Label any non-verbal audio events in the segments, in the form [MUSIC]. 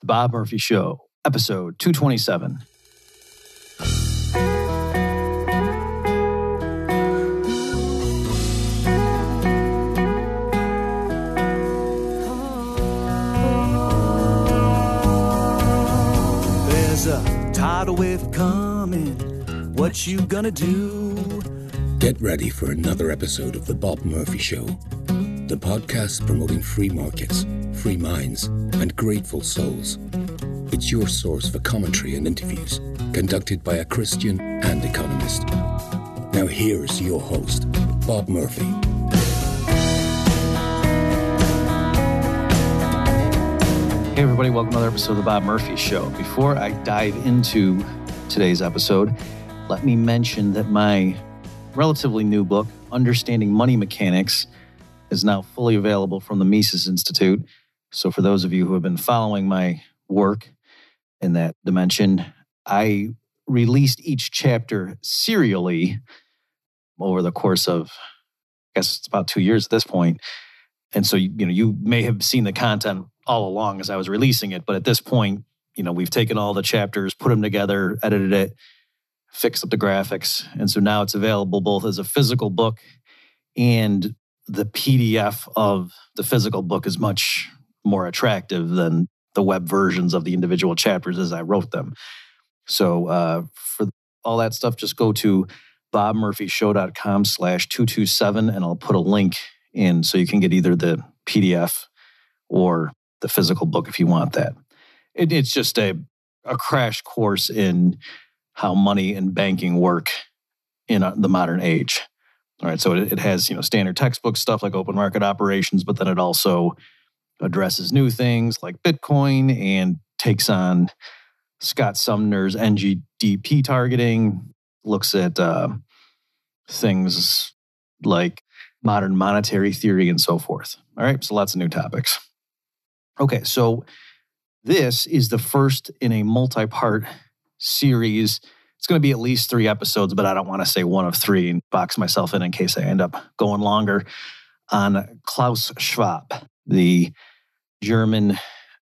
The Bob Murphy Show, episode 227. There's a tidal wave coming. What you gonna do? Get ready for another episode of The Bob Murphy Show, the podcast promoting free markets, free minds, and grateful souls. It's your source for commentary and interviews conducted by a Christian and economist. Now, here's your host, Bob Murphy. Hey, everybody, welcome to another episode of The Bob Murphy Show. Before I dive into today's episode, let me mention that my relatively new book, Understanding Money Mechanics, is now fully available from the Mises Institute. So, for those of you who have been following my work in that dimension, I released each chapter serially over the course of, I guess it's about two years at this point. And so, you know, you may have seen the content all along as I was releasing it, but at this point, you know, we've taken all the chapters, put them together, edited it, fixed up the graphics. And so now it's available both as a physical book and the PDF of the physical book is much more attractive than the web versions of the individual chapters as I wrote them. So uh, for all that stuff, just go to bobmurphyshow.com slash 227 and I'll put a link in so you can get either the PDF or the physical book if you want that. It, it's just a, a crash course in how money and banking work in a, the modern age. All right, so it, it has you know standard textbook stuff like open market operations, but then it also addresses new things like Bitcoin and takes on Scott Sumner's NGDP targeting, looks at uh, things like modern monetary theory and so forth. All right, so lots of new topics. Okay, so this is the first in a multi part series. It's going to be at least three episodes, but I don't want to say one of three and box myself in in case I end up going longer on Klaus Schwab, the German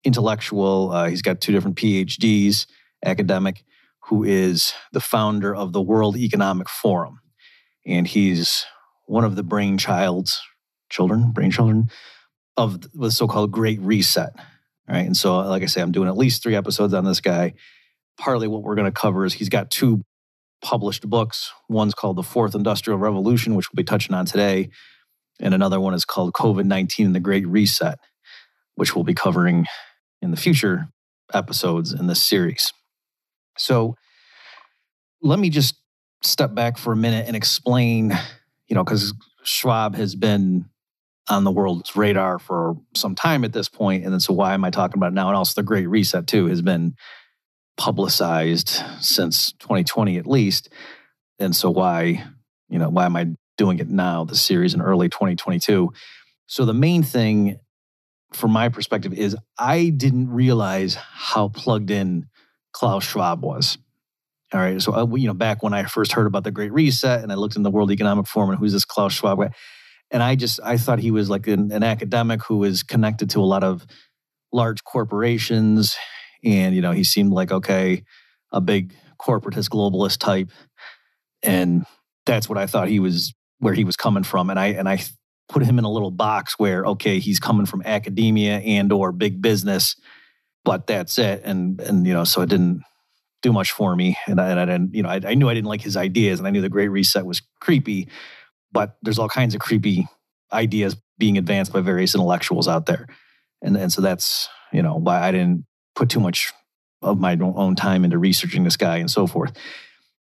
intellectual. Uh, he's got two different PhDs, academic, who is the founder of the World Economic Forum. And he's one of the brainchilds, children, brainchildren of the so-called Great Reset. Right. And so, like I say, I'm doing at least three episodes on this guy. Partly what we're going to cover is he's got two published books. One's called The Fourth Industrial Revolution, which we'll be touching on today. And another one is called COVID 19 and the Great Reset, which we'll be covering in the future episodes in this series. So let me just step back for a minute and explain, you know, because Schwab has been on the world's radar for some time at this. And then, so why am I talking about it now? And also, the Great Reset, too, has been publicized since 2020 at least. And so, why, you know, why am I doing it now, the series in early 2022? So, the main thing from my perspective is I didn't realize how plugged in Klaus Schwab was. All right. So, uh, you know, back when I first heard about the Great Reset and I looked in the World Economic Forum and who's this Klaus Schwab? And I just, I thought he was like an, an academic who was connected to a lot of large corporations. And, you know, he seemed like, okay, a big corporatist globalist type. And that's what I thought he was, where he was coming from. And I, and I put him in a little box where, okay, he's coming from academia and or big business, but that's it. And, and, you know, so it didn't, do much for me. And I, and I didn't, you know, I, I, knew I didn't like his ideas and I knew the Great Reset was creepy, but there's all kinds of creepy ideas being advanced by various intellectuals out there. And, and so that's, you know, why I didn't put too much of my own time into researching this guy and so forth.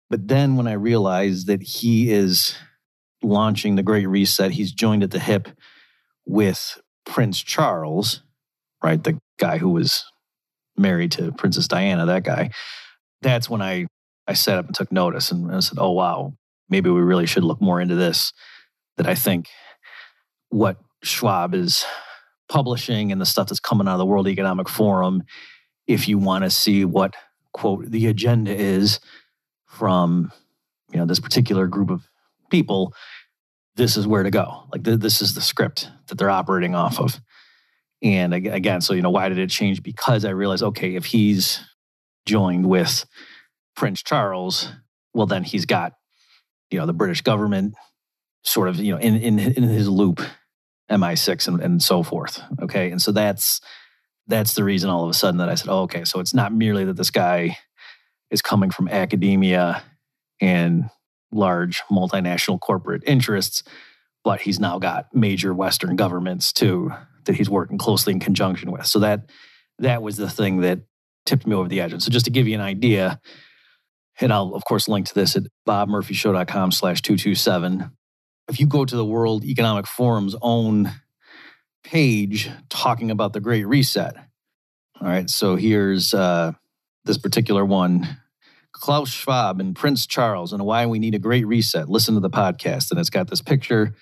But then when I realized that he is launching the Great Reset, he's joined at the hip with Prince Charles, right? The guy who was married to Princess Diana, that guy that's when I I sat up and took notice and I said, "Oh wow, maybe we really should look more into this." That I think what Schwab is publishing and the stuff that's coming out of the World Economic Forum, if you want to see what quote the agenda is from you know this particular group of people, this is where to go. Like th- this is the script that they're operating off of. And again, so, you know, why did it change? Because I realized, okay, if he's joined with Prince Charles, well, then he's got, you know, the British government sort of, you know, in, in, in his loop, MI6 and, and so forth. Okay. And so that's, that's the reason all of a sudden that I said, oh, okay, so it's not merely that this guy is coming from academia and large multinational corporate interests, but he's now got major Western governments too that he's working closely in conjunction with. So that that was the thing that tipped me over the edge. And so just to give you an idea, and I'll of course link to this at bobmurphyshow.com slash 227. If you go to the World Economic Forum's own page talking about the Great Reset. All right, so here's uh, this particular one Klaus Schwab and Prince Charles and why we need a great reset. Listen to the podcast. And it's got this picture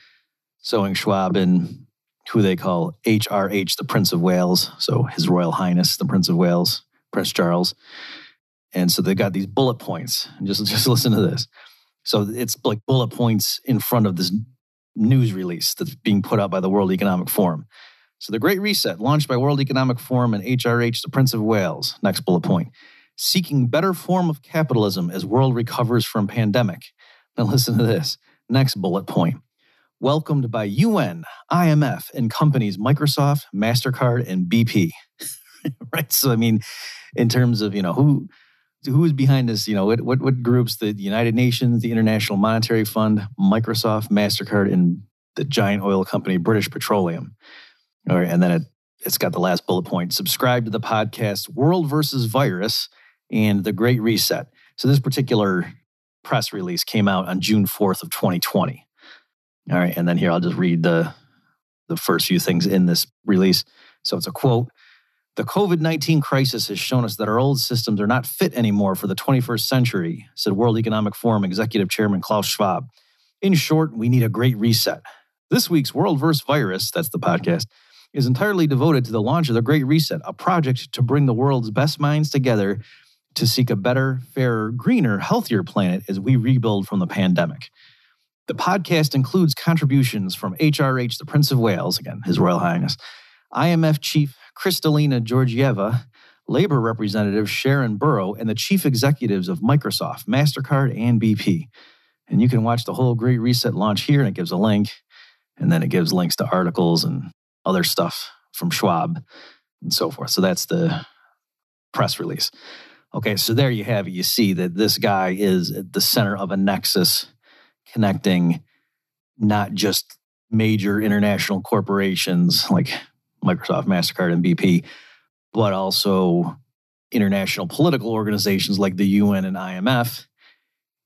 showing Schwab and who they call HRH, the Prince of Wales. So His Royal Highness, the Prince of Wales, Prince Charles. And so they got these bullet points. And just, just listen to this. So it's like bullet points in front of this news release that's being put out by the World Economic Forum. So the Great Reset, launched by World Economic Forum and HRH, the Prince of Wales. Next bullet point. Seeking better form of capitalism as world recovers from pandemic. Now listen to this. Next bullet point. Welcomed by UN, IMF, and companies Microsoft, MasterCard, and BP. [LAUGHS] right? So I mean, in terms of, you know, who who is behind this? You know, what, what, what groups? The United Nations, the International Monetary Fund, Microsoft, Mastercard, and the giant oil company British Petroleum. All right, and then it it's got the last bullet point. Subscribe to the podcast World versus Virus and the Great Reset. So this particular press release came out on June 4th of 2020. All right, and then here I'll just read the the first few things in this release. So it's a quote the COVID 19 crisis has shown us that our old systems are not fit anymore for the 21st century, said World Economic Forum Executive Chairman Klaus Schwab. In short, we need a great reset. This week's World vs. Virus, that's the podcast, is entirely devoted to the launch of the Great Reset, a project to bring the world's best minds together to seek a better, fairer, greener, healthier planet as we rebuild from the pandemic. The podcast includes contributions from HRH, the Prince of Wales, again, His Royal Highness, IMF Chief Kristalina Georgieva, labor representative Sharon Burrow, and the chief executives of Microsoft, MasterCard, and BP. And you can watch the whole Great Reset launch here, and it gives a link. And then it gives links to articles and other stuff from Schwab and so forth. So that's the press release. Okay, so there you have it. You see that this guy is at the center of a nexus connecting not just major international corporations like Microsoft, MasterCard, and BP, but also international political organizations like the UN and IMF.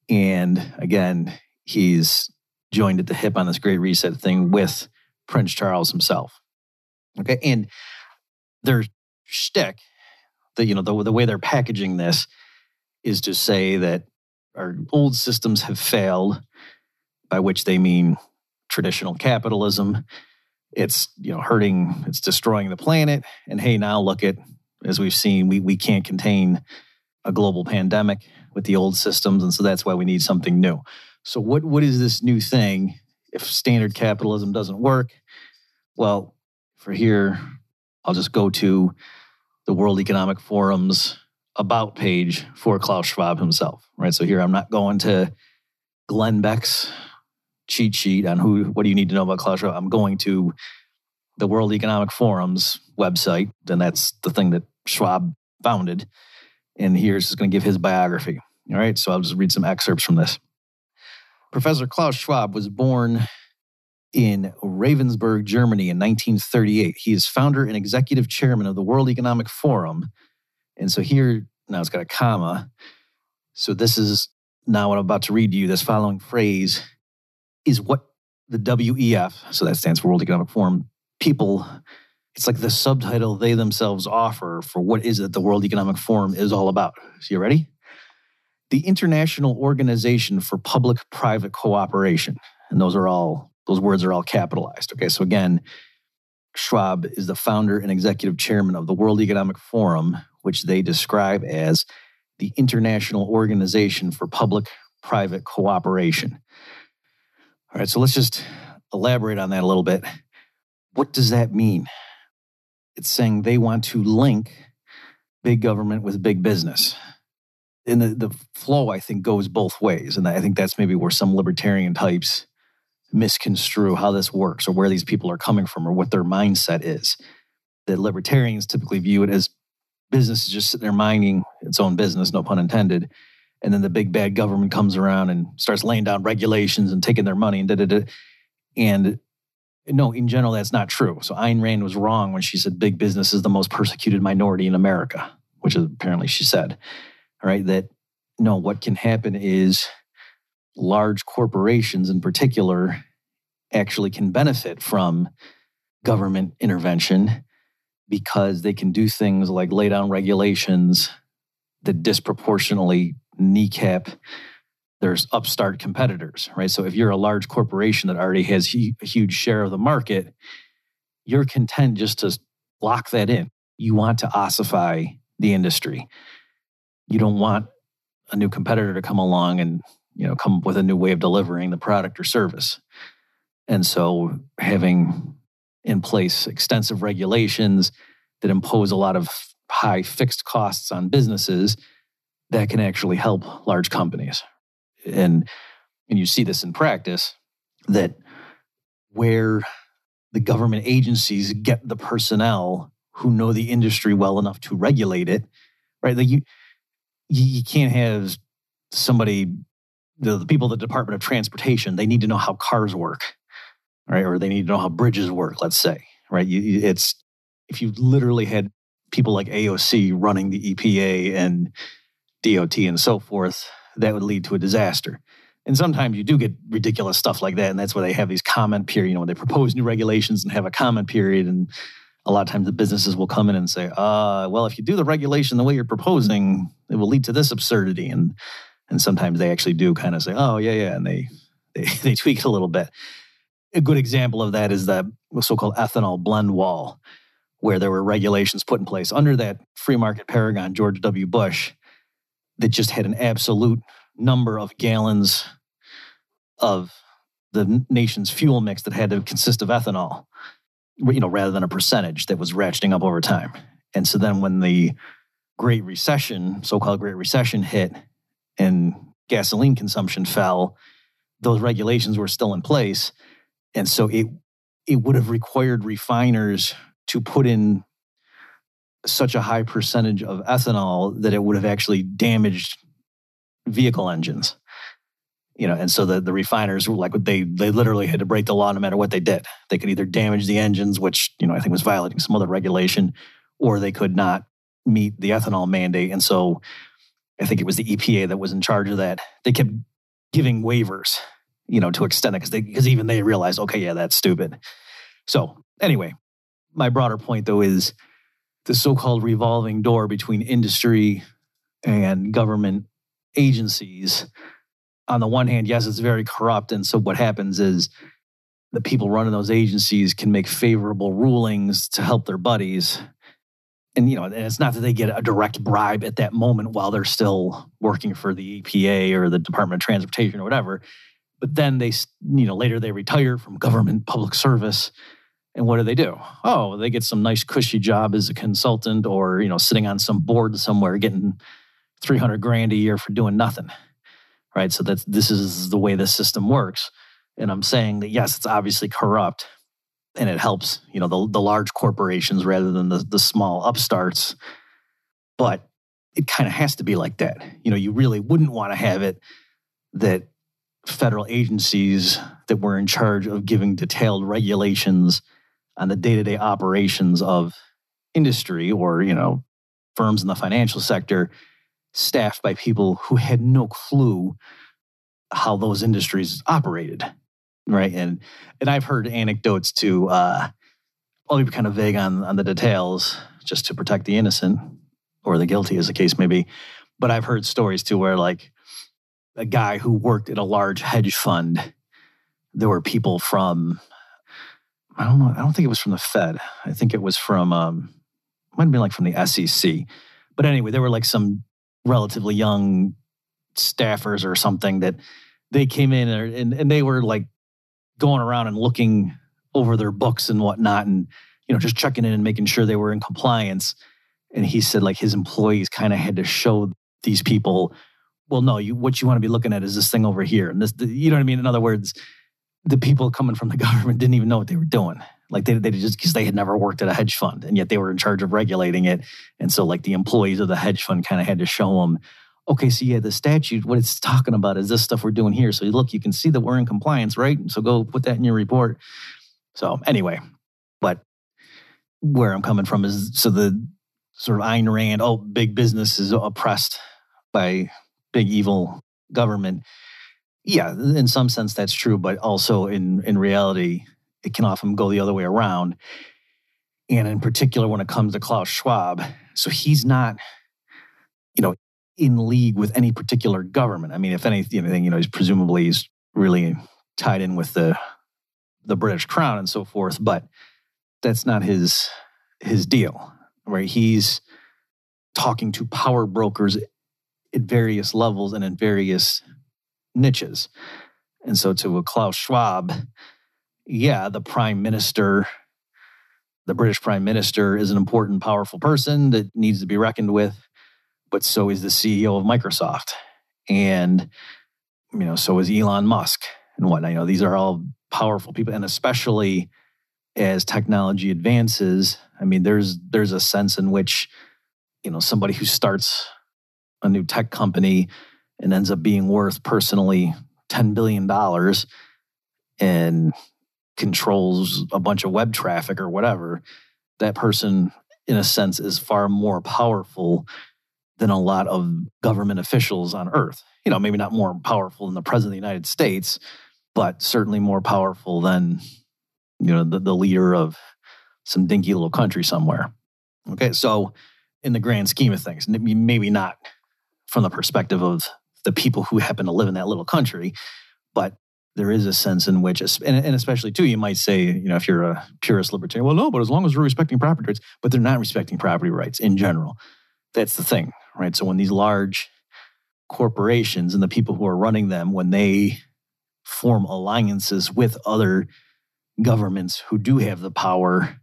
And again, he's joined at the hip on this great reset thing with Prince Charles himself. Okay. And their shtick, the, you know, the, the way they're packaging this is to say that our old systems have failed, by which they mean traditional capitalism it's you know hurting it's destroying the planet. And hey now look at as we've seen we, we can't contain a global pandemic with the old systems and so that's why we need something new. So what what is this new thing if standard capitalism doesn't work? Well for here i'll just go to the world economic forum's about page for klaus schwab himself right? So here i'm not going to glenn beck's cheat sheet on who what do you need to know about Klaus Schwab. I'm going to the World Economic Forum's website, and that's the thing that Schwab founded. And here's just going to give his biography. All right, so I'll just read some excerpts from this. Professor Klaus Schwab was born in Ravensburg, Germany in 1938. He is founder and executive chairman of the World Economic Forum. And so here, now it's got a comma. So this is now what I'm about to read to you. This following phrase is what the WEF, so that stands for World Economic Forum, people, it's like the subtitle they themselves offer for what is it the World Economic Forum is all about. So you ready? The International Organization for Public Private Cooperation. And those are all, those words are all capitalized. Okay, so again, Schwab is the founder and executive chairman of the World Economic Forum, which they describe as the International Organization for Public Private Cooperation. All right, so let's just elaborate on that a little bit. What does that mean? it's saying they want to link big government with big business. And the, the flow, I think, goes both ways. And I think that's maybe where some libertarian types misconstrue how this works or where these people are coming from or what their mindset is. That libertarians typically view it as business is just sitting there minding its own business, no pun intended. And then the big bad government comes around and starts laying down regulations and taking their money and da da da. And no, in general, that's not true. So Ayn Rand was wrong when she said big business is the most persecuted minority in America, which is apparently she said. All right, that no, what can happen is large corporations in particular actually can benefit from government intervention because they can do things like lay down regulations that disproportionately kneecap there's upstart competitors, right? So if you're a large corporation that already has a huge share of the market, you're content just to lock that in. You want to ossify the industry. You don't want a new competitor to come along and you know come up with a new way of delivering the product or service. And so having in place extensive regulations that impose a lot of high fixed costs on businesses that can actually help large companies. And and you see this in practice that where the government agencies get the personnel who know the industry well enough to regulate it right like you you can't have somebody the, the people at the department of transportation they need to know how cars work right or they need to know how bridges work let's say right? You, it's if you literally had people like aoc running the epa and dot and so forth that would lead to a disaster. And sometimes you do get ridiculous stuff like that. And that's why they have these comment period, you know, when they propose new regulations and have a comment period. And a lot of times the businesses will come in and say, uh, well, if you do the regulation the way you're proposing, it will lead to this absurdity. And and sometimes they actually do kind of say, oh, yeah, yeah. And they they, [LAUGHS] they tweak it a little bit. A good example of that is the so-called ethanol blend wall, where there were regulations put in place under that free market paragon, George W. Bush, that just had an absolute number of gallons of the nation's fuel mix that had to consist of ethanol, you know, rather than a percentage that was ratcheting up over time. And so then when the Great Recession, so-called Great Recession hit and gasoline consumption fell, those regulations were still in place. And so it it would have required refiners to put in such a high percentage of ethanol that it would have actually damaged vehicle engines. You know and so the, the refiners were like they they literally had to break the law no matter what they did. They could either damage the engines which you know i think was violating some other regulation or they could not meet the ethanol mandate. And so i think it was the epa that was in charge of that. They kept giving waivers you know to extend it because they because even they realized okay yeah that's stupid. So anyway my broader point though is the so-called revolving door between industry and government agencies. On the one hand yes it's very corrupt and so what happens is the people running those agencies can make favorable rulings to help their buddies. And you know and it's not that they get a direct bribe at that moment while they're still working for the EPA or the Department of Transportation or whatever but then they you know later they retire from government public service and what do they do? Oh, they get some nice cushy job as a consultant or, you know, sitting on some board somewhere getting 300 grand a year for doing nothing. Right? So that's this is the way the system works. And I'm saying that yes, it's obviously corrupt and it helps, you know, the the large corporations rather than the the small upstarts. But it kind of has to be like that. You know, you really wouldn't want to have it that federal agencies that were in charge of giving detailed regulations on the day-to-day operations of industry or you know firms in the financial sector staffed by people who had no clue how those industries operated right? And and i've heard anecdotes to uh i'll be kind of vague on on the details just to protect the innocent or the guilty as the case may be but i've heard stories too where like a guy who worked at a large hedge fund there were people from I don't know. I don't think it was from the Fed. I think it was from um, might have been like from the SEC. But anyway, there were like some relatively young staffers or something that they came in and, and, they were like going around and looking over their books and whatnot. And you know, just checking in and making sure they were in compliance. And he said like his employees kind of had to show these people, well, no, you what you want to be looking at is this thing over here. And this, you know what I mean? In other words, the people coming from the [LAUGHS] government didn't even know what they were doing. Like they, they just because they had never worked at a hedge fund and yet they were in charge of regulating it. And so like the employees of the hedge fund kind of had to show them, okay, so yeah, the statute, what it's talking about is this stuff we're doing here. So look, you can see that we're in compliance, right? So go put that in your report. So anyway, but where I'm coming from is so the sort of Ayn Rand, oh, big business is oppressed by big evil government. Yeah, in some sense that's true, but also in in reality, it can often go the other way around. And in particular, when it comes to Klaus Schwab, so he's not, you know, in league with any particular government. I mean, if anything, you know, he's presumably he's really tied in with the the British crown and so forth, but that's not his his deal, right? He's talking to power brokers at various levels and in various niches. And so to a Klaus Schwab, yeah, the prime minister, the British prime minister is an important, powerful person that needs to be reckoned with, but so is the CEO of Microsoft. And, you know, so is Elon Musk and whatnot. You know, these are all powerful people. And especially as technology advances, I mean, there's there's a sense in which, you know, somebody who starts a new tech company and ends up being worth personally $10 billion and controls a bunch of web traffic or whatever, that person, in a sense, is far more powerful than a lot of government officials on earth. You know, maybe not more powerful than the president of the United States, but certainly more powerful than, you know, the, the leader of some dinky little country somewhere. Okay, so in the grand scheme of things, maybe not from the perspective of the people who happen to live in that little country, but there is a sense in which, and, especially too, you might say, you know, if you're a purist libertarian, well, no, but as long as we're respecting property rights, but they're not respecting property rights in general. That's the thing, right? So when these large corporations and the people who are running them, when they form alliances with other governments who do have the power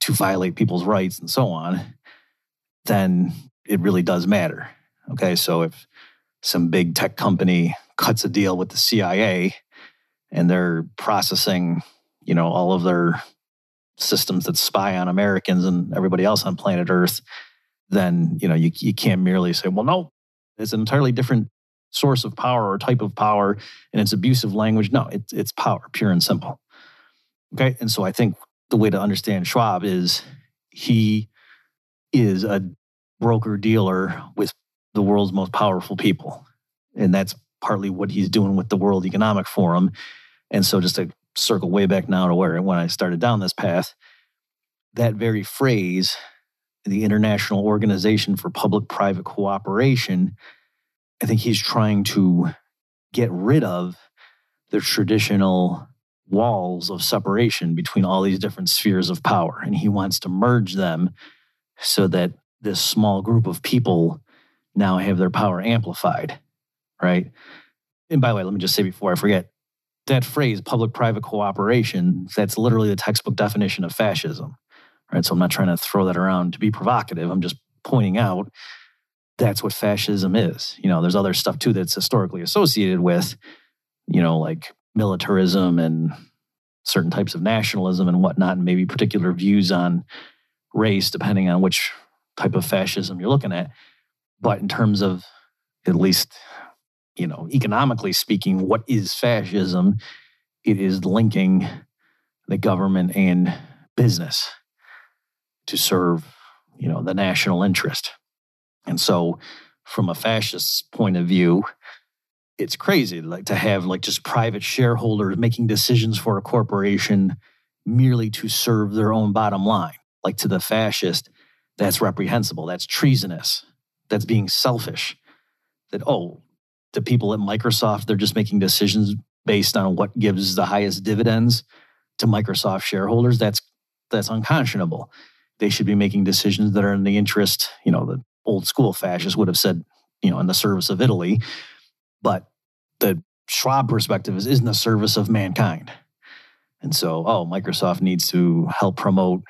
to violate people's rights and so on, then it really does matter. Okay, so if some big tech company cuts a deal with the CIA and they're processing, you know, all of their systems that spy on Americans and everybody else on planet Earth, then, you know, you, you can't merely say, well, no, it's an entirely different source of power or type of power and it's abusive language. No, it's, it's power, pure and simple. Okay. And so I think the way to understand Schwab is he is a broker dealer with the world's most powerful people. And that's partly what he's doing with the World Economic Forum. And so, just to circle way back now to where when I started down this path, that very phrase, the International Organization for Public Private Cooperation, I think he's trying to get rid of the traditional walls of separation between all these different spheres of power. And he wants to merge them so that this small group of people now I have their power amplified right? And by the way, let me just say before I forget that phrase, public private cooperation, that's literally the textbook definition of fascism, right? So I'm not trying to throw that around to be provocative. I'm just pointing out that's what fascism is. You know, there's other stuff too that's historically associated with, you know, like militarism and certain types of nationalism and whatnot, and maybe particular views on race, depending on which type of fascism you're looking at. But in terms of at least you know, economically speaking, what is fascism? It is linking the government and business to serve, you know, the national interest. And so, from a fascist point of view, it's crazy like to have like just private shareholders making decisions for a corporation merely to serve their own bottom line. Like to the fascist, that's reprehensible. That's treasonous. That's being selfish. That, oh, the people at Microsoft, they're just making decisions based on what gives the highest dividends to Microsoft shareholders. That's that's unconscionable. They should be making decisions that are in the interest, you know, the old school fascists would have said, you know, in the service of Italy. But the Schwab perspective is, is in the service of mankind. And so, oh, Microsoft needs to help promote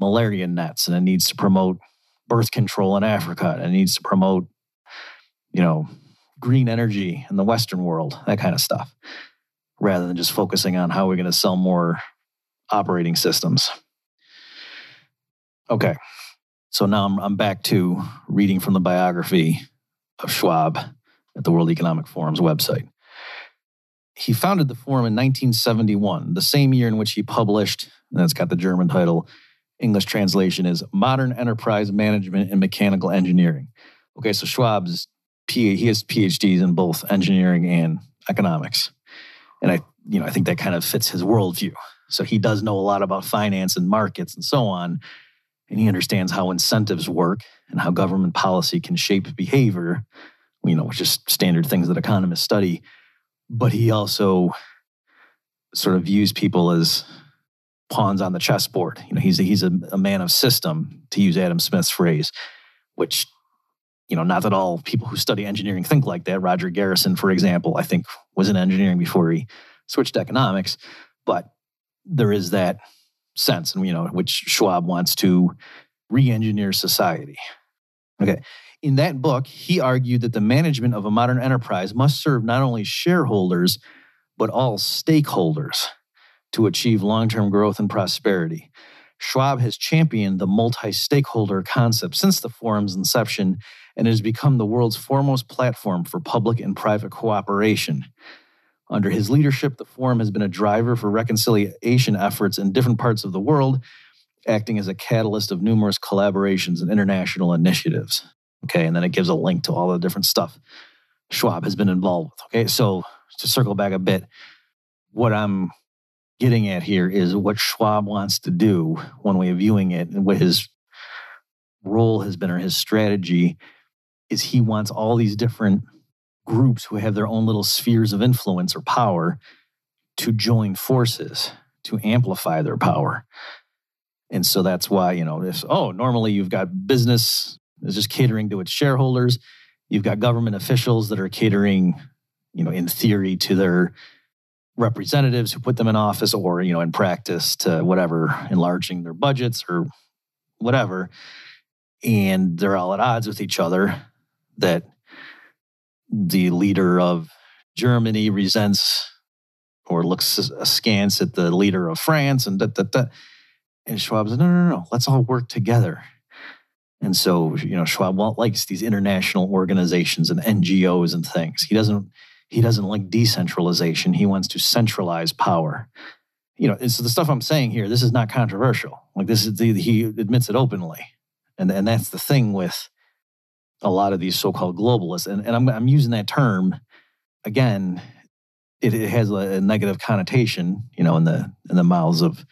malaria nets and it needs to promote birth control in Africa and it needs to promote, you know, green energy in the Western world, that kind of stuff, rather than just focusing on how we're going to sell more operating systems. Okay. So now I'm, I'm back to reading from the biography of Schwab at the World Economic Forum's website. He founded the forum in 1971, the same year in which he published, and it's got the German title, English translation is Modern Enterprise Management and Mechanical Engineering. Okay, so Schwab's he has PhDs in both engineering and economics, and I you know I think that kind of fits his worldview. So he does know a lot about finance and markets and so on, and he understands how incentives work and how government policy can shape behavior. You know, which is standard things that economists study. But he also sort of views people as pawns on the chessboard. You know, he's a, he's a, a man of system, to use Adam Smith's phrase, which you know, not that all people who study engineering think like that. Roger Garrison, for example, I think was in engineering before he switched to economics, but there is that sense, and you know, which Schwab wants to re-engineer society. Okay. In that book, he argued that the management of a modern enterprise must serve not only shareholders, but all stakeholders to achieve long term growth and prosperity. Schwab has championed the multi stakeholder concept since the forum's inception and has become the world's foremost platform for public and private cooperation. Under his leadership, the forum has been a driver for reconciliation efforts in different parts of the world, acting as a catalyst of numerous collaborations and international initiatives. Okay, and then it gives a link to all the different stuff Schwab has been involved with. Okay, so to circle back a bit, what I'm getting at here is what Schwab wants to do, one way of viewing it, and what his role has been or his strategy is he wants all these different groups who have their own little spheres of influence or power to join forces to amplify their power. And so that's why, you know, if, oh, normally you've got business is just catering to its shareholders. You've got government officials that are catering, you know, in theory to their representatives who put them in office or you know in practice to whatever enlarging their budgets or whatever. And they're all at odds with each other that the leader of germany resents or looks askance at the leader of france and da, da, da. and schwab says no no no let's all work together. And so you know schwab likes these international organizations and ngos and things. He doesn't he doesn't like decentralization. He wants to centralize power. You know, so the stuff I'm saying here, this is not controversial. Like this is the, he admits it openly, and and that's the thing with a lot of these so-called globalists. And and I'm I'm using that term again. It, it has a, negative connotation, you know, in the in the mouths of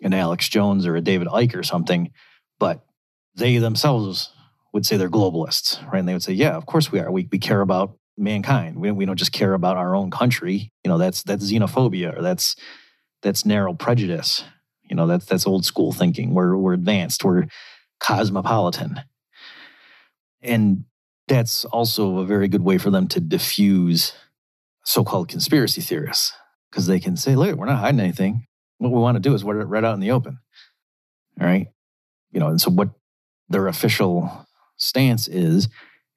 an Alex Jones or a David Icke or something, but they themselves would say they're globalists, right? And they would say, yeah, of course we are. We, we care about mankind. We, we don't just care about our own country. You know, that's that's xenophobia or that's that's narrow prejudice. You know, that's that's old school thinking. We're we're advanced. We're cosmopolitan. And that's also a very good way for them to diffuse so-called conspiracy theorists because they can say, "Look, we're not hiding anything. What we want to do is it right out in the open." All right, you know. And so, what their official stance is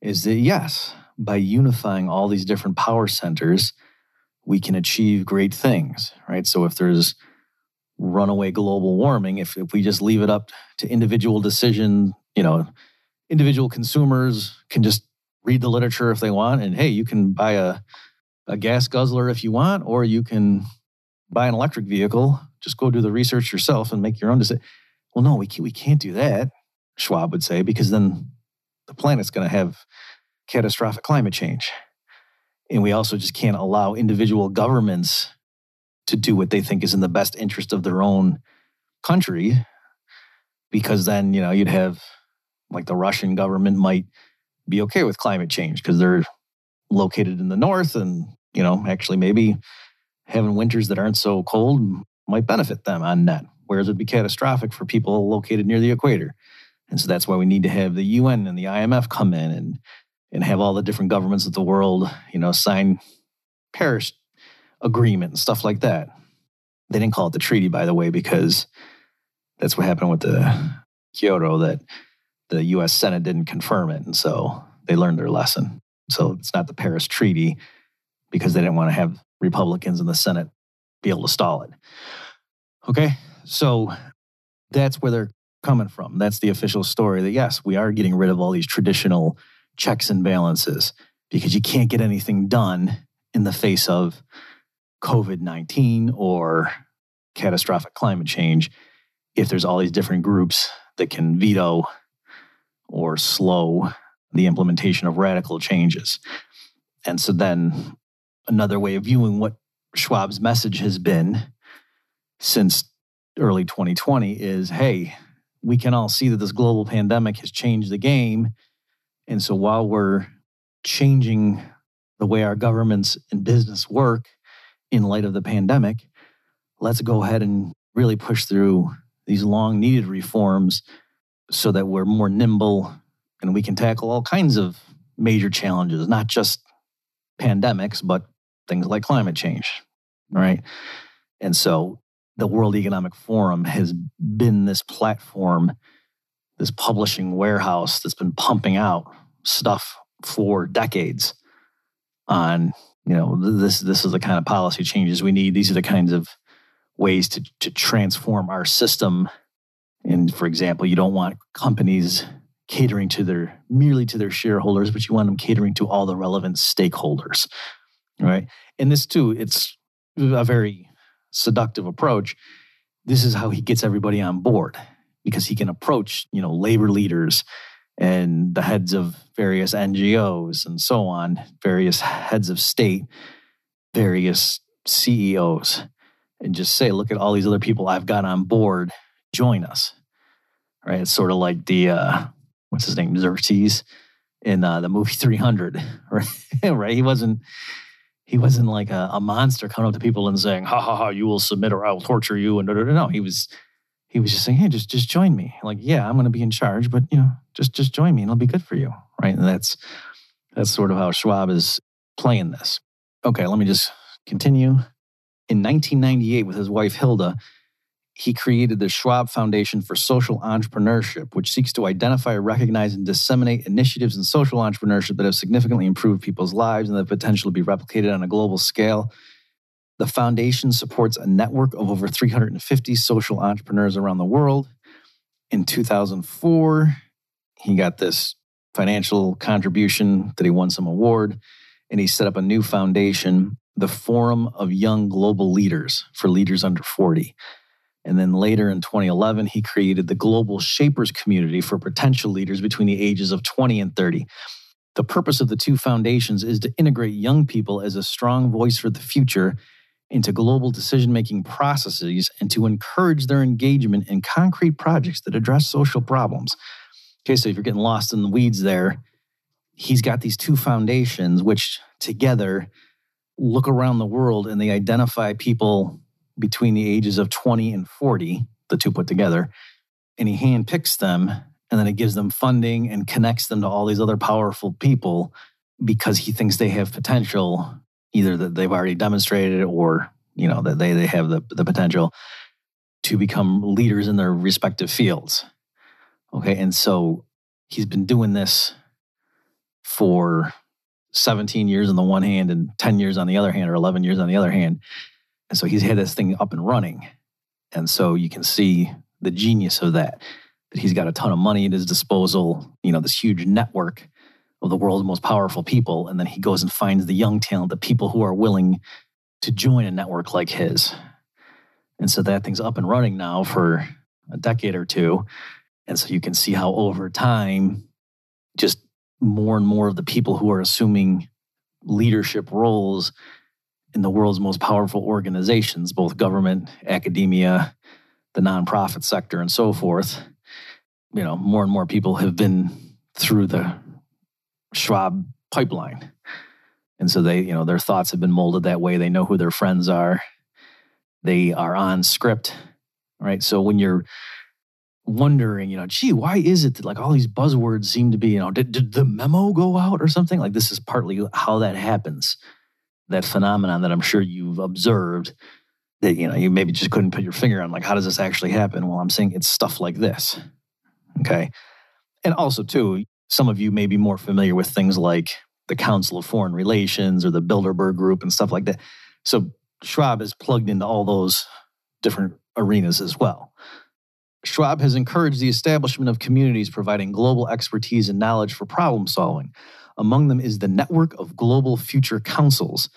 is that yes, by unifying all these different power centers, we can achieve great things, right? So if there's runaway global warming, if, if we just leave it up to individual decision, you know, individual consumers can just read the literature if they want. And hey, you can buy a, a gas guzzler if you want, or you can buy an electric vehicle. Just go do the research yourself and make your own decision. Well, no, we, we can't do that, Schwab would say, because then the planet's going to have catastrophic climate change. And we also just can't allow individual governments to do what they think is in the best interest of their own country because then, you know, you'd have like the Russian government might be okay with climate change because they're located in the north and, you know, actually maybe having winters that aren't so cold might benefit them on net, whereas it'd be catastrophic for people located near the equator. And so that's why we need to have the UN and the IMF come in and and have all the different governments of the world, you know, sign Paris agreement and stuff like that. They didn't call it the treaty, by the way, because that's what happened with the Kyoto that the US Senate didn't confirm it. And so they learned their lesson. So it's not the Paris Treaty because they didn't want to have Republicans in the Senate be able to stall it. Okay. So that's where they're coming from. That's the official story that yes, we are getting rid of all these traditional checks and balances because you can't get anything done in the face of COVID 19 or catastrophic climate change if there's all these different groups that can veto or slow the implementation of radical changes. And so then another way of viewing what Schwab's message has been since early 2020 is hey, we can all see that this global pandemic has changed the game. And so while we're changing the way our governments and business work in light of the pandemic, let's go ahead and really push through these long needed reforms so that we're more nimble and we can tackle all kinds of major challenges, not just pandemics, but things like climate change, right? And so the World Economic Forum has been this platform, this publishing warehouse that's been pumping out stuff for decades on, you know, this this is the kind of policy changes we need. These are the kinds of ways to to transform our system. And for example, you don't want companies catering to their merely to their shareholders, but you want them catering to all the relevant stakeholders. Right. And this too, it's a very seductive approach, this is how he gets everybody on board because he can approach, you know, labor leaders and the heads of various NGOs and so on, various heads of state, various CEOs, and just say, look at all these other people I've got on board, join us. Right? It's sort of like the uh, what's his name, Xerxes in uh, the movie 300, [LAUGHS] right? right? He wasn't he wasn't like a, a, monster coming up to people and saying, "Ha ha ha, you will submit or I will torture you." And no, he was he was just saying, "Hey, just just join me." Like, yeah, I'm going to be in charge, but you know, just just join me, and it'll be good for you, right? And that's that's sort of how Schwab is playing this. Okay, let me just continue. In 1998, with his wife Hilde, he created the Schwab Foundation for Social Entrepreneurship, which seeks to identify, recognize, and disseminate initiatives in social entrepreneurship that have significantly improved people's lives and the potential to be replicated on a global scale. The foundation supports a network of over 350 social entrepreneurs around the world. In 2004, he got this financial contribution that he won some award, and he set up a new foundation, the Forum of Young Global Leaders for Leaders Under 40 and then later in 2011, he created the Global Shapers Community for potential leaders between the ages of 20 and 30. The purpose of the two foundations is to integrate young people as a strong voice for the future into global decision making processes and to encourage their engagement in concrete projects that address social problems. Okay, so if you're getting lost in the weeds there, he's got these two foundations which together look around the world and they identify people between the ages of 20 and 40, the two put together, and he handpicks them and then it gives them funding and connects them to all these other powerful people because he thinks they have potential, either that they've already demonstrated or, you know, that they, they have the, the potential to become leaders in their respective fields. Okay. And so he's been doing this for 17 years on the one hand and 10 years on the other hand, or 11 years on the other hand. And so he's had this thing up and running. And so you can see the genius of that, that he's got a ton of money at his disposal, you know, this huge network of the world's most powerful people. And then he goes and finds the young talent, the people who are willing to join a network like his. And so that thing's up and running now for a decade or two. And so you can see how over time, just more and more of the people who are assuming leadership roles in the world's most powerful organizations, both government, academia, the nonprofit sector, and so forth. You know, more and more people have been through the Schwab pipeline. And so they, you know, their thoughts have been molded that way. They know who their friends are. They are on script, right? So when you're wondering, you know, gee, why is it that like all these buzzwords seem to be, you know, did, did the memo go out or something? Like this is partly how that happens that phenomenon that I'm sure you've observed that you know you maybe just couldn't put your finger on like how does this actually happen well i'm saying it's stuff like this okay and also too some of you may be more familiar with things like the council of foreign relations or the bilderberg group and stuff like that. So schwab is plugged into all those different arenas as well. Schwab has encouraged the establishment of communities providing global expertise and knowledge for problem solving. Among them is the network of global future councils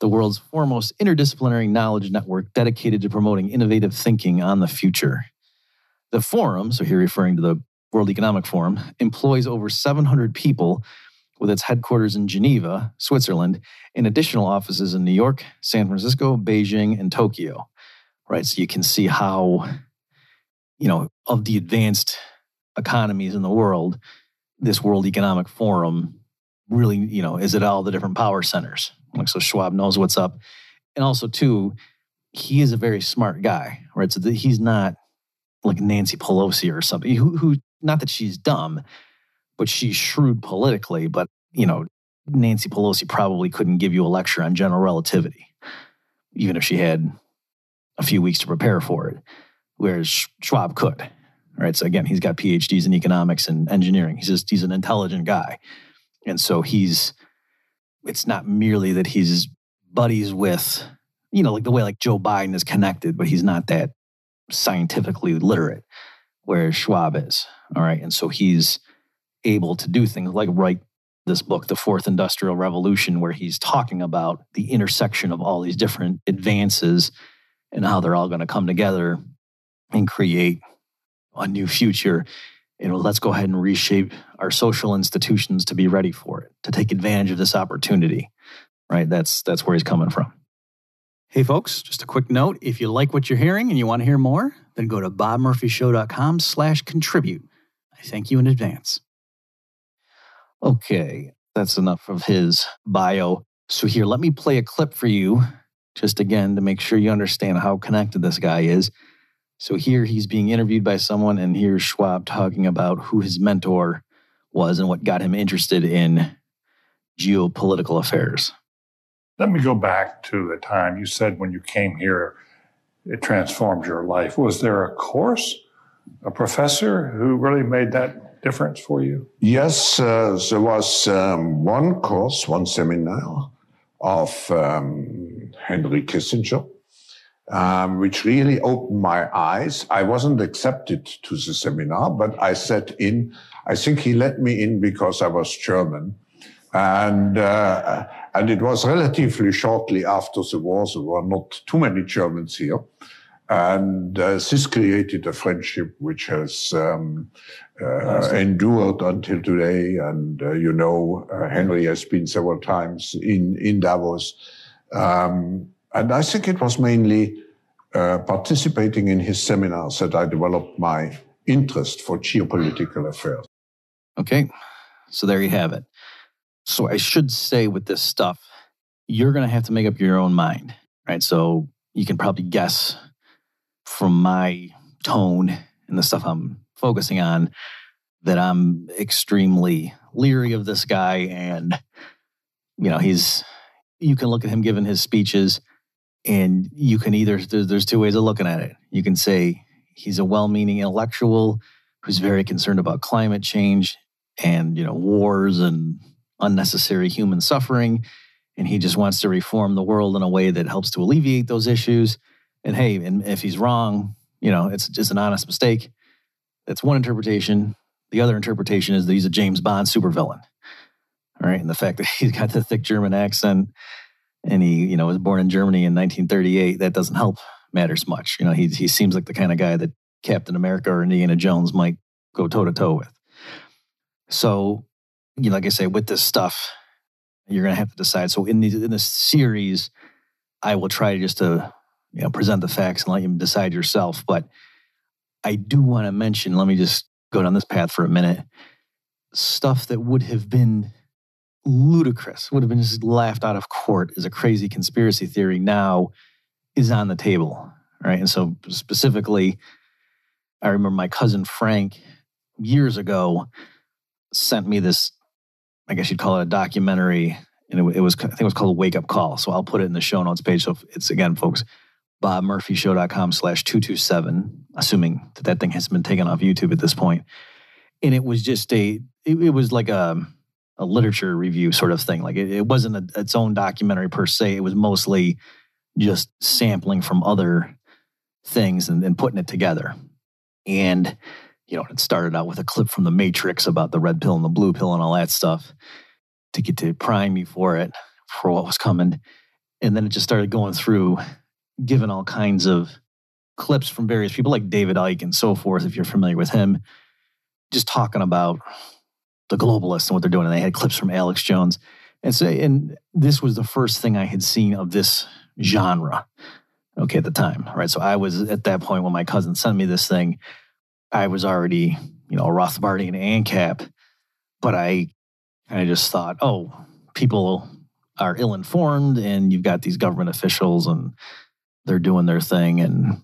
the world's foremost interdisciplinary knowledge network dedicated to promoting innovative thinking on the future. The forum, so here referring to the World Economic Forum, employs over 700 people with its headquarters in Geneva, Switzerland, and additional offices in New York, San Francisco, Beijing, and Tokyo. Right, so you can see how, you know, of the advanced economies in the world, this World Economic Forum really, you know, is at all the different power centers. Like so Schwab knows what's up. And also too, he is a very smart guy, right? So he's not like Nancy Pelosi or something who, who not that she's dumb, but she's shrewd politically. But, you know, Nancy Pelosi probably couldn't give you a lecture on general relativity, even if she had a few weeks to prepare for it, whereas Schwab could. Right. So again, he's got PhDs in economics and engineering. He's just he's an intelligent guy. And so he's it's not merely that he's buddies with, you know, like the way like Joe Biden is connected, but he's not that scientifically literate, whereas Schwab is. All right. And so he's able to do things like write this book, The Fourth Industrial Revolution, where he's talking about the intersection of all these different advances and how they're all going to come together and create a new future you know, let's go ahead and reshape our social institutions to be ready for it, to take advantage of this opportunity. Right? That's that's where he's coming from. Hey folks, just a quick note. If you like what you're hearing and you want to hear more, then go to bobmurphyshow.com slash contribute. I thank you in advance. Okay, that's enough of his bio. So here, let me play a clip for you, just again to make sure you understand how connected this guy is. So here he's being interviewed by someone, and here's Schwab talking about who his mentor was and what got him interested in geopolitical affairs. Let me go back to the time you said when you came here, it transformed your life. Was there a course, a professor who really made that difference for you? Yes, uh, there was um, one course, one seminar of um, Henry Kissinger um, which really opened my eyes. I wasn't accepted to the seminar, but I sat in. I think he let me in because I was German. And, uh, and it was relatively shortly after the war. There were not too many Germans here. And uh, this created a friendship which has um, uh, endured until today. And uh, you know, uh, Henry has been several times in, in Davos. Um, and I think it was mainly uh, participating in his seminars that I developed my interest for geopolitical affairs. Okay, so there you have it. So I should say with this stuff, you're going to have to make up your own mind, right? So you can probably guess from my tone and the stuff I'm focusing on that I'm extremely leery of this guy. And, you know, he's, you can look at him giving his speeches and you can either, there's two ways of looking at it. You can say he's a well meaning intellectual who's very concerned about climate change and, you know, wars and unnecessary human suffering. And he just wants to reform the world in a way that helps to alleviate those issues. And hey, and if he's wrong, you know, it's just an honest mistake. That's one interpretation. The other interpretation is that he's a James Bond supervillain. All right. And the fact that [LAUGHS] he's got the thick German accent and he, you know, was born in Germany in 1938, that doesn't help matters much. You know, he he seems like the kind of guy that Captain America or Indiana Jones might go toe to toe with. So, you know, like I say, with this stuff, you're going to have to decide. So in the in this series, I will try just to you know present the facts and let you decide yourself. But I do want to mention. Let me just go down this path for a minute. Stuff that would have been ludicrous, would have been just laughed out of court as a crazy conspiracy theory now is on the table. Right. And so specifically, I remember my cousin Frank years ago sent me this, I guess you'd call it a documentary. And it, it was, I think it was called a Wake Up Call. So I'll put it in the show notes page. So it's again, folks, bobmurphyshow.com slash 227, assuming that that thing has been taken off YouTube at this point. And it was just a, it, it was like a, a literature review sort of thing. Like it, it wasn't a, its own documentary per se. It was mostly just sampling from other things and, and putting it together. And, you know, it started out with a clip from the Matrix about the red pill and the blue pill and all that stuff to get to prime me for it, for what was coming. And then it just started going through, giving all kinds of clips from various people like David Icke and so forth, if you're familiar with him, just talking about the globalists and what they're doing. And they had clips from Alex Jones. And so, and this was the first thing I had seen of this genre, okay, at the time, right? So I was at that point when my cousin sent me this thing, I was already, you know, a Rothbardian ANCAP, but I kind of just thought, oh, people are ill informed and you've got these government officials and they're doing their thing and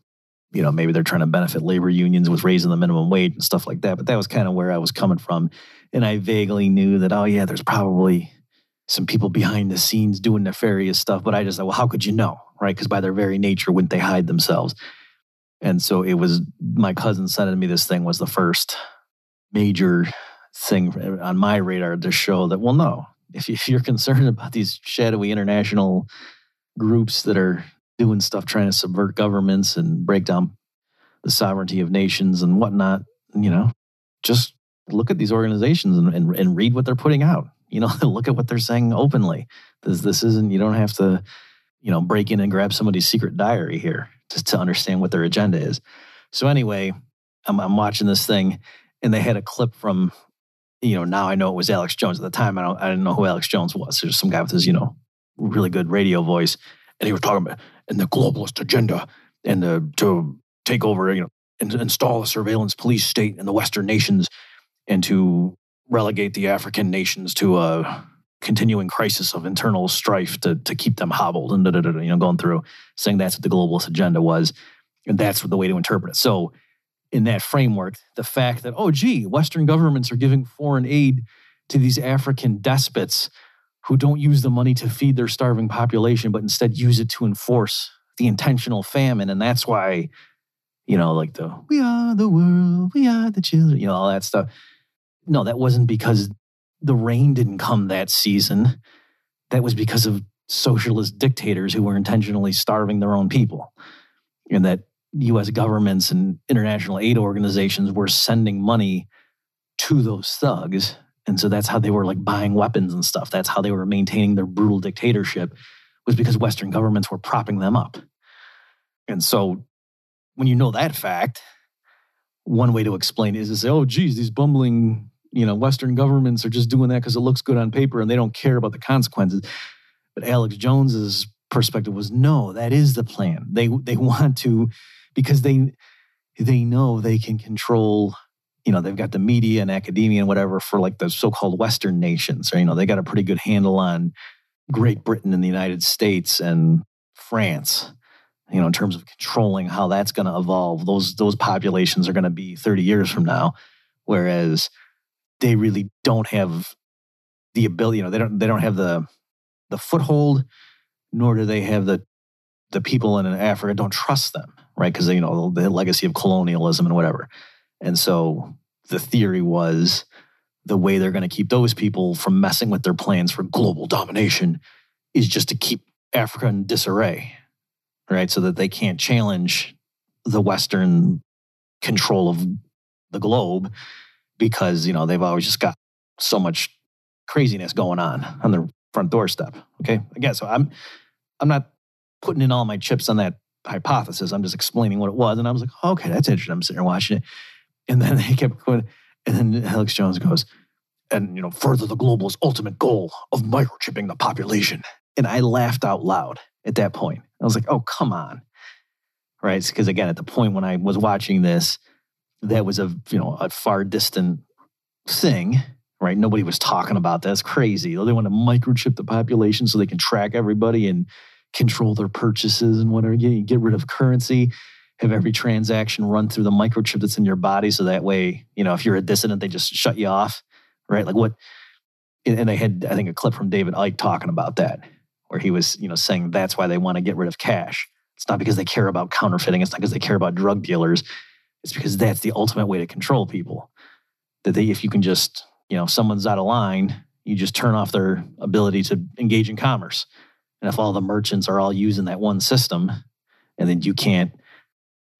you know maybe they're trying to benefit labor unions with raising the minimum wage and stuff like that but that was kind of where i was coming from. And i vaguely knew that oh yeah there's probably some people behind the scenes doing nefarious stuff but i just thought well how could you know right? Because by their very nature wouldn't they hide themselves? And so it was my cousin sending me this thing was the first major thing on my radar to show that well no if, you're concerned [LAUGHS] about these shadowy international groups that are doing stuff trying to subvert governments and break down the sovereignty of nations and whatnot, you know, just look at these organizations and, and, and read what they're putting out. You know, [LAUGHS] look at what they're saying openly. This, this isn't, you don't have to, you know, break in and grab somebody's secret diary here just to understand what their agenda is. So, anyway, I'm, I'm watching this thing and they had a clip from you know, now I know it was Alex Jones. At the time, I don't, I didn't know who Alex Jones was. There's some guy with his, you know, really good radio voice, and he was talking about and the globalist agenda and the to take over, you know, and install a surveillance police state in the Western nations, and to relegate the African nations to a continuing crisis of internal strife to to keep them hobbled and da, da, da, you know going through saying that's what the globalist agenda was, and that's the way to interpret it. So in that framework the fact that, oh, gee, Western governments are giving foreign aid to these African despots who don't use the money to feed their starving population, but instead use it to enforce the intentional famine. And that's why, you know, like the we are the world, we are the children, you know, all that stuff. No, that wasn't because the rain didn't come that season. That was because of socialist dictators who were intentionally starving their own people. And that US governments and international aid organizations were sending money to those thugs. And so that's how they were like buying weapons and stuff. That's how they were maintaining their brutal dictatorship, was because Western governments were propping them up. And so when you know that fact, one way to explain is to say, oh, geez, these bumbling, you know, Western governments are just doing that because it looks good on paper and they don't care about the consequences. But Alex Jones's perspective was no, that is the plan. They they [LAUGHS] want to because they they know they can control you know they've got the media and academia and whatever for like the so-called western nations or you know they got a pretty good handle on great britain and the united states and france you know in terms of controlling how that's going to evolve those those populations are going to be 30 years from now whereas they really don't have the ability you know they don't they don't have the the foothold nor do they have the the people in africa don't trust them right? Because you know the legacy of colonialism and whatever. And so the theory was the way they're going to keep those people from messing with their plans for global domination is just to keep Africa in disarray, right? So that they can't challenge the Western control of the globe because you know they've always just got so much craziness going on on their front doorstep. Okay, again, so I'm I'm not putting in all my chips on that hypothesis. I'm just explaining what it was. And I was like, okay, that's interesting. I'm sitting there watching it. And then [LAUGHS] they kept going. And then Alex Jones goes, and, you know, further the globalist ultimate goal of microchipping the population. And I laughed out loud at that point. I was like, oh, come on. Right. Because again, at the point when I was watching this, that was a, you know, a far distant thing. Right. Nobody was talking about that. That's crazy. Oh, they want to microchip the population so they can track everybody and control their purchases and whatever. You get rid of currency, have every transaction run through the microchip that's in your body. So that way, you know, if you're a dissident, they just shut you off, right? Like what, and they had, I think, a clip from David Icke talking about that, where he was, you know, saying that's why they want to get rid of cash. It's not because they care about counterfeiting. It's not because they care about drug dealers. It's because that's the ultimate way to control people. That they, if you can just, you know, if someone's out of line, you just turn off their ability to engage in commerce. And if all the merchants are all using that one system, and then you can't,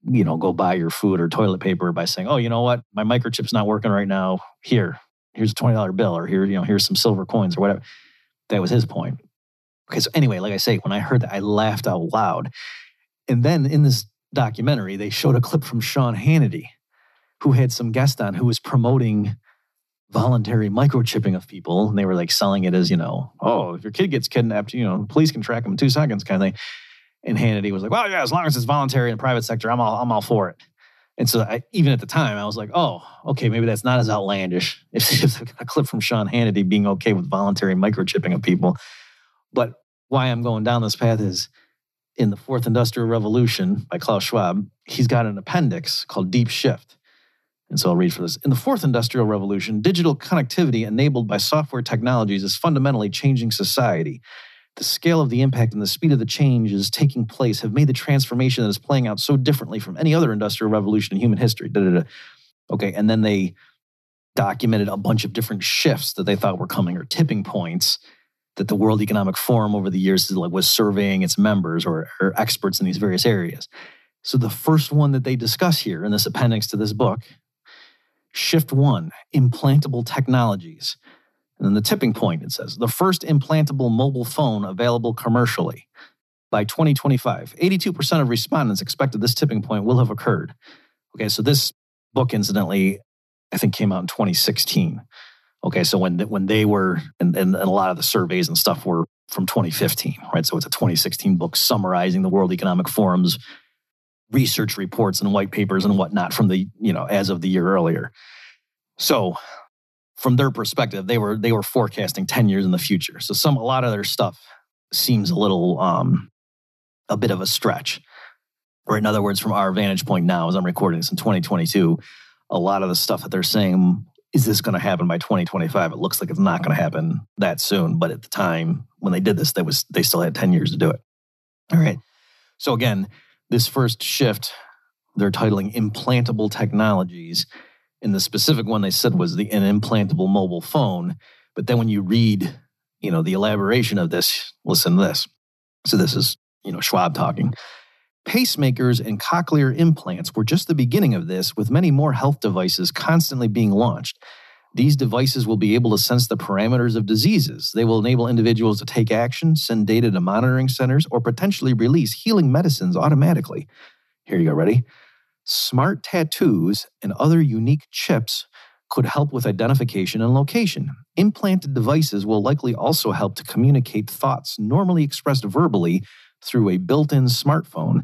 you know, go buy your food or toilet paper by saying, "Oh, you know what, my microchip's not working right now. Here, here's a twenty dollar bill, or here, you know, here's some silver coins or whatever." That was his point. Okay, so anyway, like I say, when I heard that, I laughed out loud. And then in this documentary, they showed a clip from Sean Hannity, who had some guest on who was promoting voluntary microchipping of people. And they were like selling it as, you know, oh, if your kid gets kidnapped, you know, police can track them in two seconds kind of thing. And Hannity was like, well, yeah, as long as it's voluntary in the private sector, I'm all, I'm all for it. And so I, even at the time, I was like, oh, okay, maybe that's not as outlandish. [LAUGHS] A clip from Sean Hannity being okay with voluntary microchipping of people. But why I'm going down this path is in the Fourth Industrial Revolution by Klaus Schwab, he's got an appendix called Deep Shift. And so I'll read for this. In the Fourth Industrial Revolution, digital connectivity enabled by software technologies is fundamentally changing society. The scale of the impact and the speed of the changes taking place have made the transformation that is playing out so differently from any other industrial revolution in human history. Da-da-da. Okay, and then they documented a bunch of different shifts that they thought were coming or tipping points that the World Economic Forum over the years was surveying its members or, or experts in these various areas. So the first one that they discuss here in this appendix to this book, shift one, implantable technologies. And then the tipping point, it says, the first implantable mobile phone available commercially. By 2025, 82% of respondents expected this tipping point will have occurred. Okay, so this book, incidentally, I think came out in 2016. Okay, so when when they were and, and a lot of the surveys and stuff were from 2015, right? So it's a 2016 book summarizing the World Economic Forum's research reports and white papers and whatnot from the you know as of the year earlier. So from their perspective, they were they were forecasting 10 years in the future. So some a lot of their stuff seems a little um a bit of a stretch. Or in other words, from our vantage point now, as I'm recording this in 2022, a lot of the stuff that they're saying is this going to happen by 2025? It looks like it's not going to happen that soon. But at the time when they did this, they was they still had 10 years to do it. All right. So again, this first shift, they're titling implantable technologies. And the specific one they said was the an implantable mobile phone. But then when you read, you know, the elaboration of this, listen to this. So this is, you know, Schwab talking. Pacemakers and cochlear implants were just the beginning of this, with many more health devices constantly being launched. These devices will be able to sense the parameters of diseases. They will enable individuals to take action, send data to monitoring centers, or potentially release healing medicines automatically. Here you go, ready? Smart tattoos and other unique chips could help with identification and location. Implanted devices will likely also help to communicate thoughts normally expressed verbally through a built in smartphone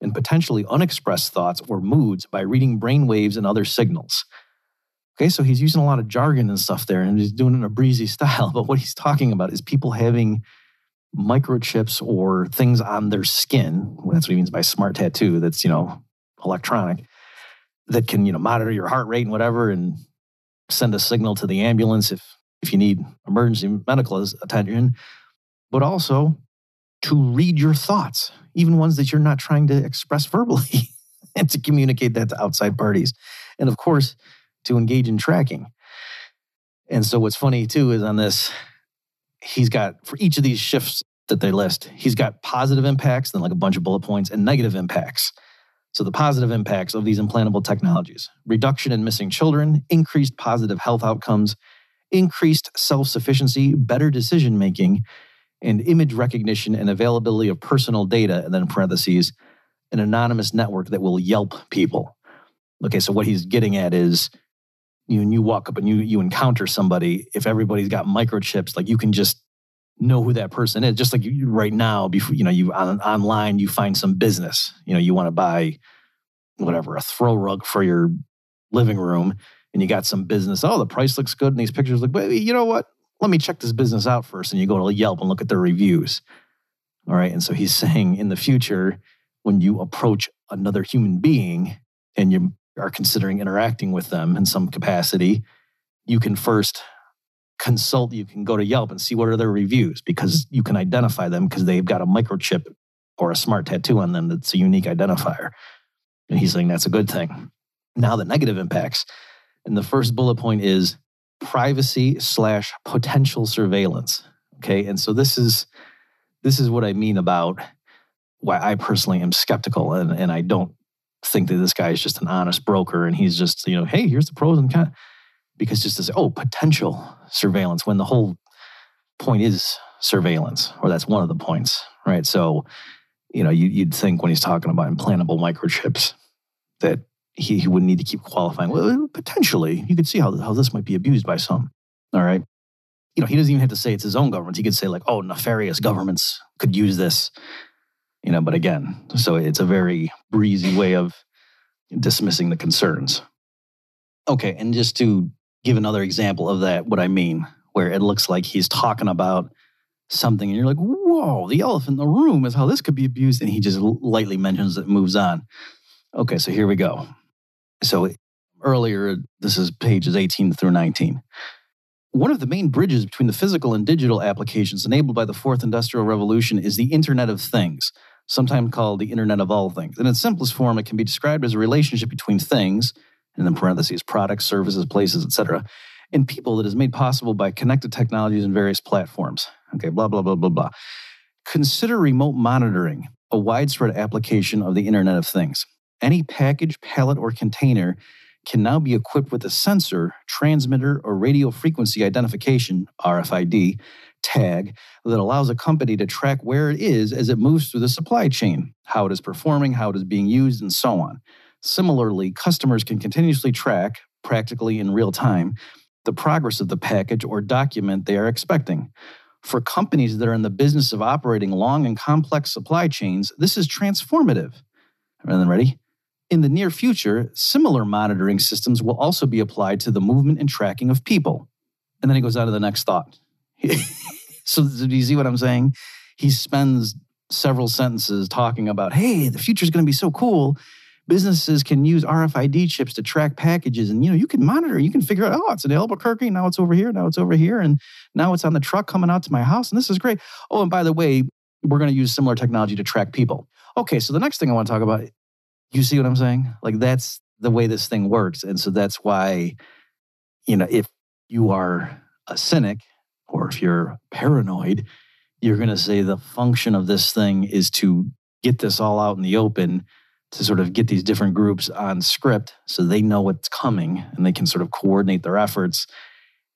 and potentially unexpressed thoughts or moods by reading brain waves and other signals. Okay, so he's using a lot of jargon and stuff there and he's doing it in a breezy [LAUGHS] style. But what he's talking about is people having microchips or things on their skin. That's what he means by smart tattoo. That's, you know, electronic that can, you know, monitor your heart rate and whatever and send a signal to the ambulance if, if you need emergency medical attention. But also to read your thoughts, even ones that you're not trying to express verbally, [LAUGHS] and to communicate that to outside parties. And of course, to engage in tracking. And so, what's funny too is on this, he's got for each of these shifts that they list, he's got positive impacts, then like a bunch of bullet points, and negative impacts. So, the positive impacts of these implantable technologies reduction in missing children, increased positive health outcomes, increased self sufficiency, better decision making, and image recognition and availability of personal data, and then parentheses, an anonymous network that will Yelp people. Okay, so what he's getting at is you you walk up and you you encounter somebody. If everybody's got microchips, like you can just know who that person is. Just like you, right now, before you know, you on, online you find some business. You know, you want to buy whatever a throw rug for your living room, and you got some business. Oh, the price looks good, and these pictures look. But you know what? let me check this business out first. And you go to Yelp and look at their reviews. All right. And so he's [LAUGHS] saying in the future, when you approach another human being and you are considering interacting with them in some capacity, you can first consult, you can go to Yelp and see what are their reviews because you can identify them because they've got a microchip or a smart tattoo on them that's a unique identifier. And he's saying that's a good thing. Now, the negative impacts. And the first bullet point is privacy slash potential surveillance. Okay. And so this is this is what I mean about why I personally am skeptical and, and I don't think that this guy is just an honest broker and he's just, you know, hey, here's the pros and cons. Because just to say, oh, potential surveillance, when the whole point is surveillance, or that's one of the points, right? So, you know, you, would think when he's talking about implantable microchips that he, he would need to keep qualifying. Well, potentially, you could see how, how this might be abused by some. All right. You know, he doesn't even have to say it's his own government. He could say, like, oh, nefarious governments could use this. You know, but again, so it's a very breezy way of dismissing the concerns. Okay. And just to give another example of that, what I mean, where it looks like he's talking about something and you're like, whoa, the elephant in the room is how this could be abused. And he just lightly mentions it, moves on. Okay, so here we go. So earlier, this is pages 18 through 19. One of the main bridges between the physical and digital applications enabled by the fourth industrial revolution is the Internet of Things, sometimes called the Internet of All Things. In its simplest form, it can be described as a relationship between things, and then parentheses, products, services, places, etc., and people that is made possible by connected technologies and various platforms. Okay, blah, blah, blah, blah, blah. Consider remote monitoring, a widespread application of the Internet of Things. Any package, pallet, or container can now be equipped with a sensor, transmitter, or radio frequency identification, RFID, tag that allows a company to track where it is as it moves through the supply chain, how it is performing, how it is being used, and so on. Similarly, customers can continuously track, practically in real time, the progress of the package or document they are expecting. For companies that are in the business of operating long and complex supply chains, this is transformative. And then ready? In the near future, similar monitoring systems will also be applied to the movement and tracking of people. And then he goes on to the next thought. [LAUGHS] so, do you see what I'm saying? He spends several sentences talking about, hey, the future is going to be so cool. Businesses can use RFID chips to track packages, and you know you can monitor. You can figure out, oh, it's in Albuquerque. Now it's over here. Now it's over here, and now it's on the truck coming out to my house. And this is great. Oh, and by the way, we're going to use similar technology to track people. Okay, so the next thing I want to talk about you see what I'm saying? Like that's the way this thing works. And so that's why, you know, if you are a cynic or if you're paranoid, you're going to say the function of this thing is to get this all out in the open to sort of get these different groups on script so they know what's coming and they can sort of coordinate their efforts.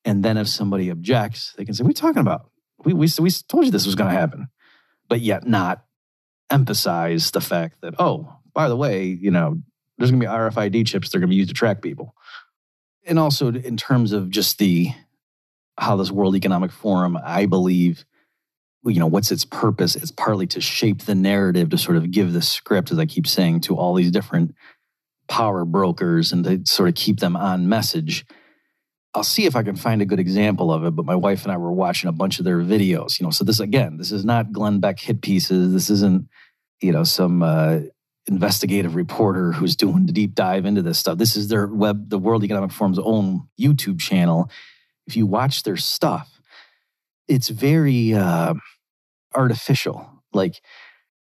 And then if somebody objects, they can say, What are you talking about? We, we, we told you this was going to happen, but yet not emphasize the fact that, oh, by the way, you know, there's going to be RFID chips they're going to be used to track people. And also in terms of just the how this World Economic Forum, I believe, you know, what's its purpose? It's partly to shape the narrative to sort of give the script, as I keep saying, to all these different power brokers and to sort of keep them on message. I'll see if I can find a good example of it, but my wife and I were watching a bunch of their videos, you know. So this again, this is not Glenn Beck hit pieces. This isn't, you know, some uh, investigative reporter who's doing the deep dive into this stuff. This is their web, the World Economic Forum's own YouTube channel. If you watch their stuff, it's very uh, artificial. Like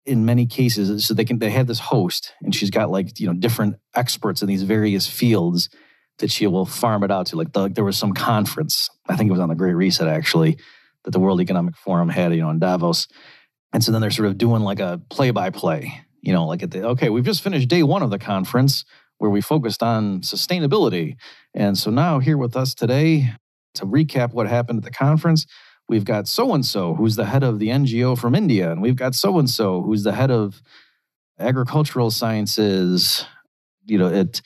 in many cases, so they can they have this host, and she's got like you know different experts in these various fields that she will farm it out to. Like, the, like there was some conference, I think it was on the Great Reset actually, that the World Economic Forum had, you know, in Davos. And so then they're sort of doing like a play by play you know, like at the, okay, we've just finished day one of the conference where we focused on sustainability. And so now here with us today to recap what happened at the conference, we've got so and so who's the head of the NGO from India, and we've got so and so who's the head of agricultural sciences, you know, at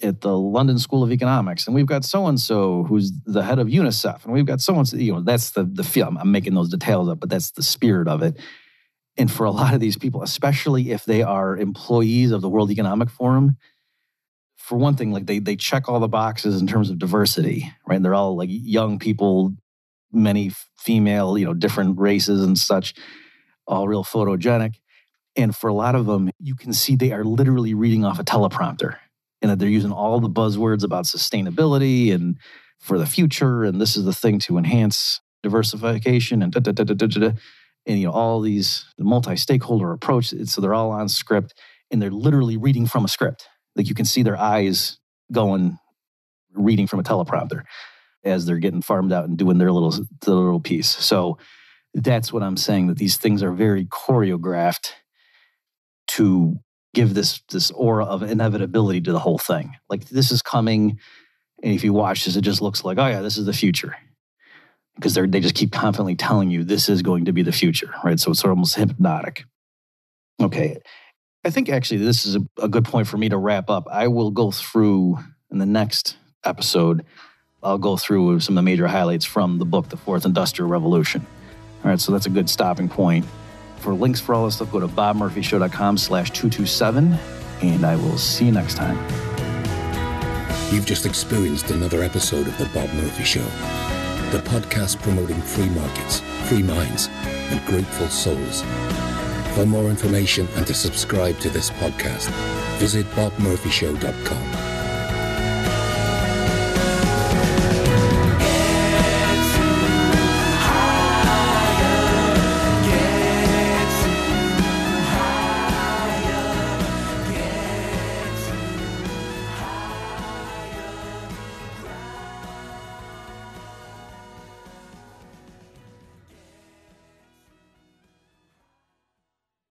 at the London School of Economics, and we've got so and so who's the head of UNICEF, and we've got so and so. You know, that's the the feel. I'm making those details up, but that's the spirit of it. And for a lot of these people, especially if they are employees of the World Economic Forum, for one thing, like they they check all the boxes in terms of diversity, right? they're all like young people, many female, you know, different races and such, all real photogenic. And for a lot of them, you can see they are literally reading off a teleprompter and that they're using all the buzzwords about sustainability and for the future. And this is the thing to enhance diversification and da da da da da da and you know all these multi-stakeholder approach. So they're all on script, and they're literally reading from a script. Like you can see their eyes going, reading from a teleprompter as they're getting farmed out and doing their little their little piece. So that's what I'm saying. That these things are very choreographed to give this this aura of inevitability to the whole thing. Like this is coming, and if you watch this, it just looks like, oh yeah, this is the future. Because they they just keep confidently telling you this is going to be the future, right? So it's almost hypnotic. Okay. I think actually this is a, a good point for me to wrap up. I will go through in the next episode, I'll go through some of the major highlights from the book, The Fourth Industrial Revolution. All right, so that's a good stopping point. For links for all this stuff, go to bobmurphyshow.com slash 227, and I will see you next time. You've just experienced another episode of The Bob Murphy Show, the podcast promoting free markets, free minds, and grateful souls. For more information and to subscribe to this podcast, visit bobmurphyshow.com.